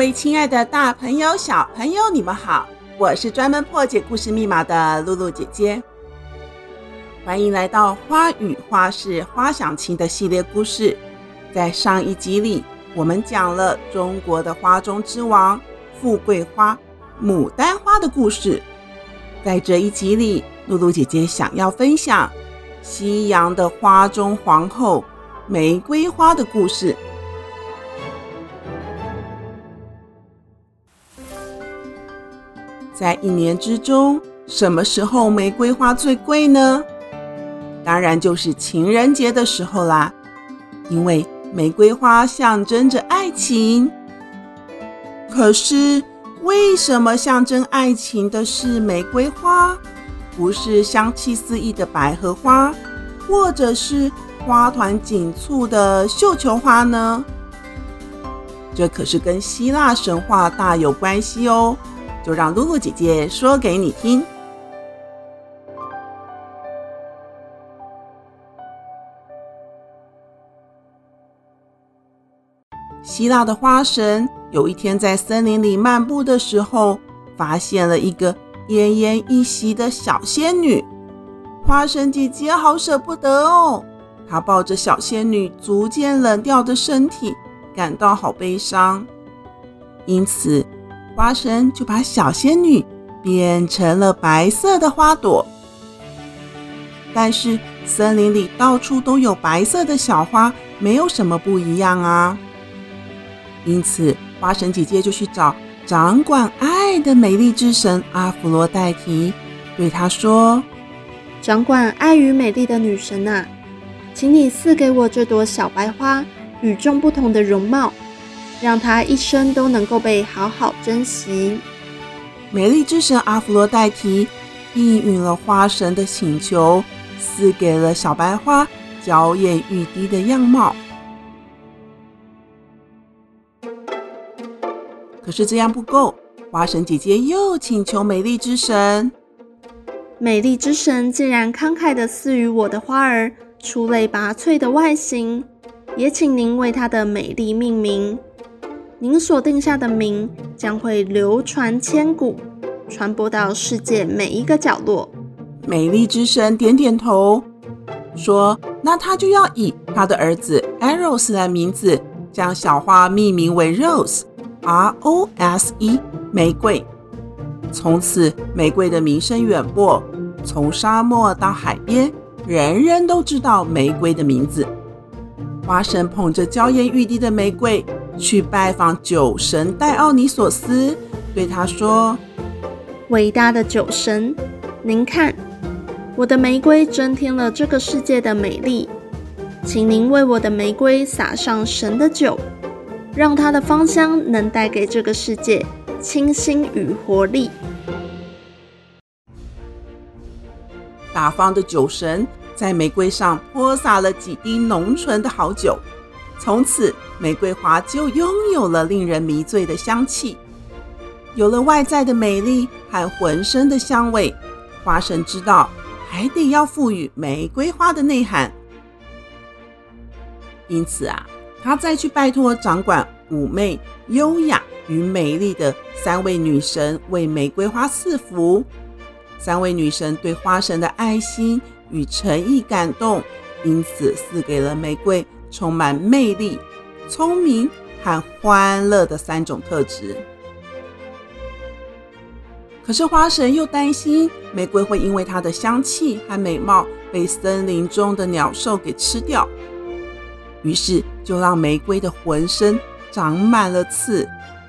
各位亲爱的大朋友、小朋友，你们好！我是专门破解故事密码的露露姐姐，欢迎来到《花语花事花想情》的系列故事。在上一集里，我们讲了中国的花中之王——富贵花牡丹花的故事。在这一集里，露露姐姐想要分享西洋的花中皇后玫瑰花的故事。在一年之中，什么时候玫瑰花最贵呢？当然就是情人节的时候啦，因为玫瑰花象征着爱情。可是，为什么象征爱情的是玫瑰花，不是香气四溢的百合花，或者是花团锦簇的绣球花呢？这可是跟希腊神话大有关系哦。就让露露姐姐说给你听。希腊的花神有一天在森林里漫步的时候，发现了一个奄奄一息的小仙女。花神姐姐好舍不得哦，她抱着小仙女逐渐冷掉的身体，感到好悲伤。因此，花神就把小仙女变成了白色的花朵，但是森林里到处都有白色的小花，没有什么不一样啊。因此，花神姐姐就去找掌管爱的美丽之神阿芙罗黛蒂，对她说：“掌管爱与美丽的女神啊，请你赐给我这朵小白花与众不同的容貌。”让他一生都能够被好好珍惜。美丽之神阿芙罗黛蒂应允了花神的请求，赐给了小白花娇艳欲滴的样貌。可是这样不够，花神姐姐又请求美丽之神：美丽之神竟然慷慨地赐予我的花儿出类拔萃的外形，也请您为它的美丽命名。您所定下的名将会流传千古，传播到世界每一个角落。美丽之神点点头，说：“那他就要以他的儿子 Eros 的名字，将小花命名为 Rose，R-O-S-E，玫瑰。从此，玫瑰的名声远播，从沙漠到海边，人人都知道玫瑰的名字。”花神捧着娇艳欲滴的玫瑰。去拜访酒神戴奥尼索斯，对他说：“伟大的酒神，您看，我的玫瑰增添了这个世界的美丽，请您为我的玫瑰撒上神的酒，让它的芳香能带给这个世界清新与活力。”大方的酒神在玫瑰上泼洒了几滴浓醇的好酒。从此，玫瑰花就拥有了令人迷醉的香气，有了外在的美丽和浑身的香味。花神知道，还得要赋予玫瑰花的内涵。因此啊，他再去拜托掌管妩媚、优雅与美丽的三位女神为玫瑰花赐福。三位女神对花神的爱心与诚意感动，因此赐给了玫瑰。充满魅力、聪明和欢乐的三种特质。可是花神又担心玫瑰会因为它的香气和美貌被森林中的鸟兽给吃掉，于是就让玫瑰的浑身长满了刺。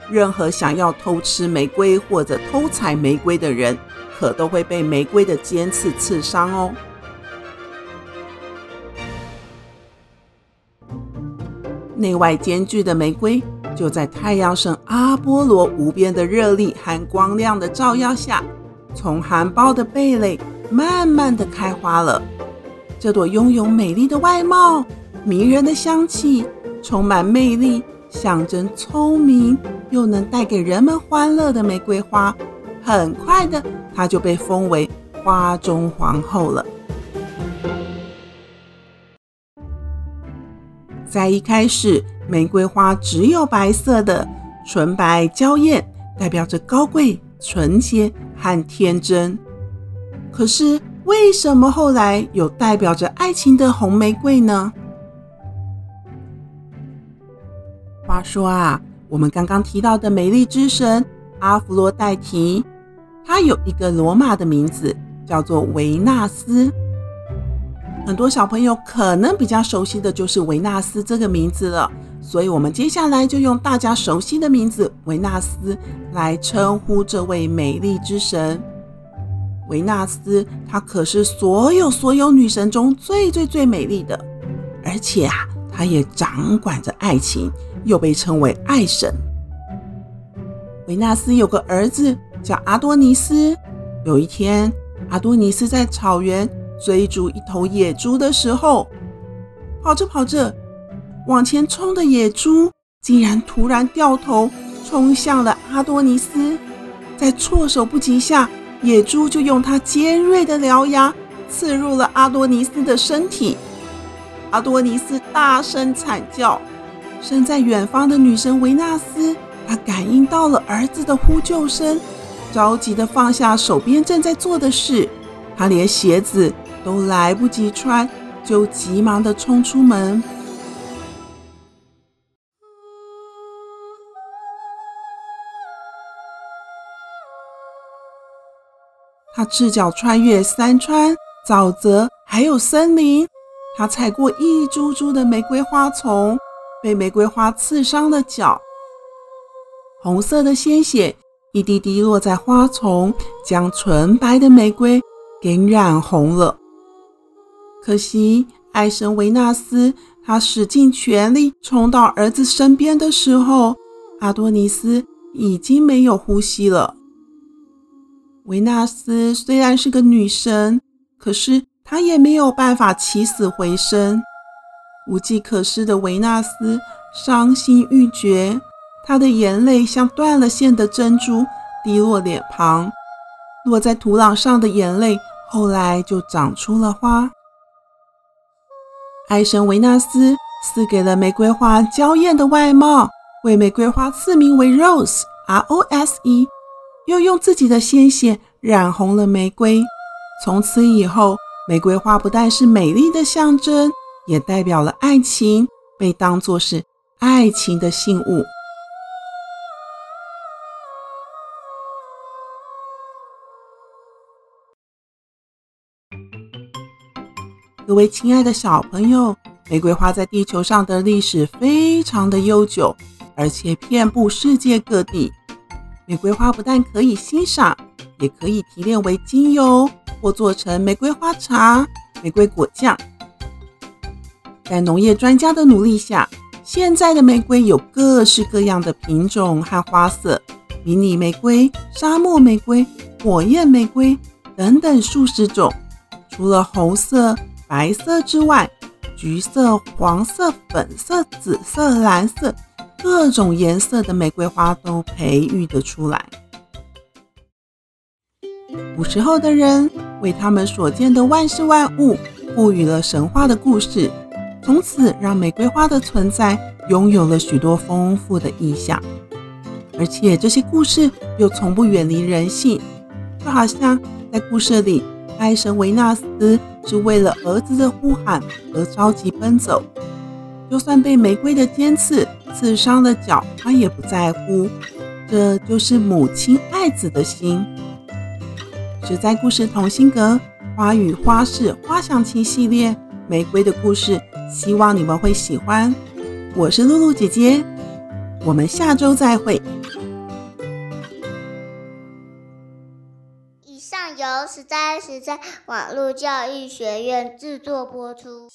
任何想要偷吃玫瑰或者偷采玫瑰的人，可都会被玫瑰的尖刺刺伤哦。内外兼具的玫瑰，就在太阳神阿波罗无边的热力和光亮的照耀下，从含苞的蓓蕾慢慢的开花了。这朵拥有美丽的外貌、迷人的香气、充满魅力、象征聪明又能带给人们欢乐的玫瑰花，很快的，它就被封为花中皇后了。在一开始，玫瑰花只有白色的，纯白娇艳，代表着高贵、纯洁和天真。可是，为什么后来有代表着爱情的红玫瑰呢？话说啊，我们刚刚提到的美丽之神阿弗洛戴提，她有一个罗马的名字，叫做维纳斯。很多小朋友可能比较熟悉的就是维纳斯这个名字了，所以我们接下来就用大家熟悉的名字维纳斯来称呼这位美丽之神。维纳斯，她可是所有所有女神中最最最美丽的，而且啊，她也掌管着爱情，又被称为爱神。维纳斯有个儿子叫阿多尼斯。有一天，阿多尼斯在草原追逐一头野猪的时候，跑着跑着，往前冲的野猪竟然突然掉头冲向了阿多尼斯，在措手不及下。野猪就用它尖锐的獠牙刺入了阿多尼斯的身体，阿多尼斯大声惨叫。身在远方的女神维纳斯，她感应到了儿子的呼救声，着急地放下手边正在做的事，她连鞋子都来不及穿，就急忙的冲出门。他赤脚穿越山川、沼泽，还有森林。他踩过一株株的玫瑰花丛，被玫瑰花刺伤了脚。红色的鲜血一滴滴落在花丛，将纯白的玫瑰给染红了。可惜，爱神维纳斯，他使尽全力冲到儿子身边的时候，阿多尼斯已经没有呼吸了。维纳斯虽然是个女神，可是她也没有办法起死回生。无计可施的维纳斯伤心欲绝，她的眼泪像断了线的珍珠滴落脸庞，落在土壤上的眼泪后来就长出了花。爱神维纳斯赐给了玫瑰花娇艳的外貌，为玫瑰花赐名为 Rose，R-O-S-E。又用自己的鲜血染红了玫瑰。从此以后，玫瑰花不但是美丽的象征，也代表了爱情，被当作是爱情的信物。各位亲爱的小朋友，玫瑰花在地球上的历史非常的悠久，而且遍布世界各地。玫瑰花不但可以欣赏，也可以提炼为精油，或做成玫瑰花茶、玫瑰果酱。在农业专家的努力下，现在的玫瑰有各式各样的品种和花色，迷你玫瑰、沙漠玫瑰、火焰玫瑰等等数十种。除了红色、白色之外，橘色、黄色、粉色、紫色、蓝色。各种颜色的玫瑰花都培育得出来。古时候的人为他们所见的万事万物赋予了神话的故事，从此让玫瑰花的存在拥有了许多丰富的意象。而且这些故事又从不远离人性，就好像在故事里，爱神维纳斯是为了儿子的呼喊而着急奔走。就算被玫瑰的尖刺刺伤了脚，她也不在乎。这就是母亲爱子的心。实在故事同心阁花语花事花想情系列玫瑰的故事，希望你们会喜欢。我是露露姐姐，我们下周再会。十三十三网络教育学院制作播出。